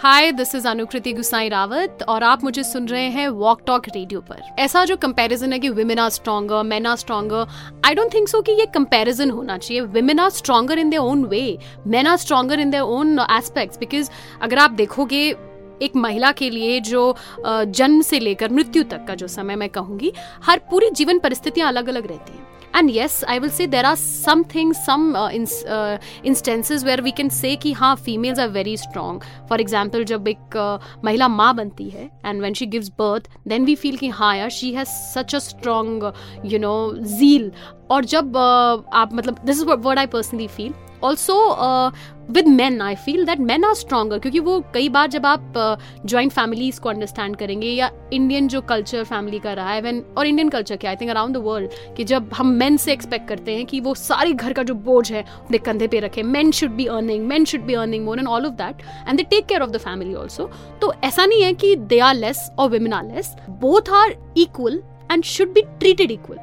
Hi this is Anukriti Gusain Rawat और आप मुझे सुन रहे हैं वॉक टॉक रेडियो पर। ऐसा जो कंपैरिजन है कि women are stronger men are stronger I don't think so कि ये कंपैरिजन होना चाहिए। Women are stronger in their own way men are stronger in their own aspects because अगर आप देखोगे एक महिला के लिए जो जन्म से लेकर मृत्यु तक का जो समय मैं कहूँगी, हर पूरी जीवन परिस्थितियाँ अलग अलग रहती हैं। And yes I will say there are some thing some instances where we can say कि हाँ females are very strong for example जब एक uh, महिला माँ बनती है and when she gives birth then we feel कि हाँ यार she has such a strong you know zeal और जब uh, आप मतलब this is word I personally feel also with man I feel that man are stronger क्योंकि वो कई बार जब आप ज्वाइंट uh, फैमिलीज़ को अंडरस्टैंड करेंगे या इंडियन जो कल्चर फैमिली का रहा है वैन और इंडियन कल्चर क्या I think around the world कि जब हम मैन से एक्सपेक्ट करते हैं कि वो सारे घर का जो बोझ है अपने कंधे पे रखे। Man should be earning man should be earning more and all of that and they take care of the family also तो ऐसा नहीं है कि दे आर लेस और women are less both are equal and should be treated equal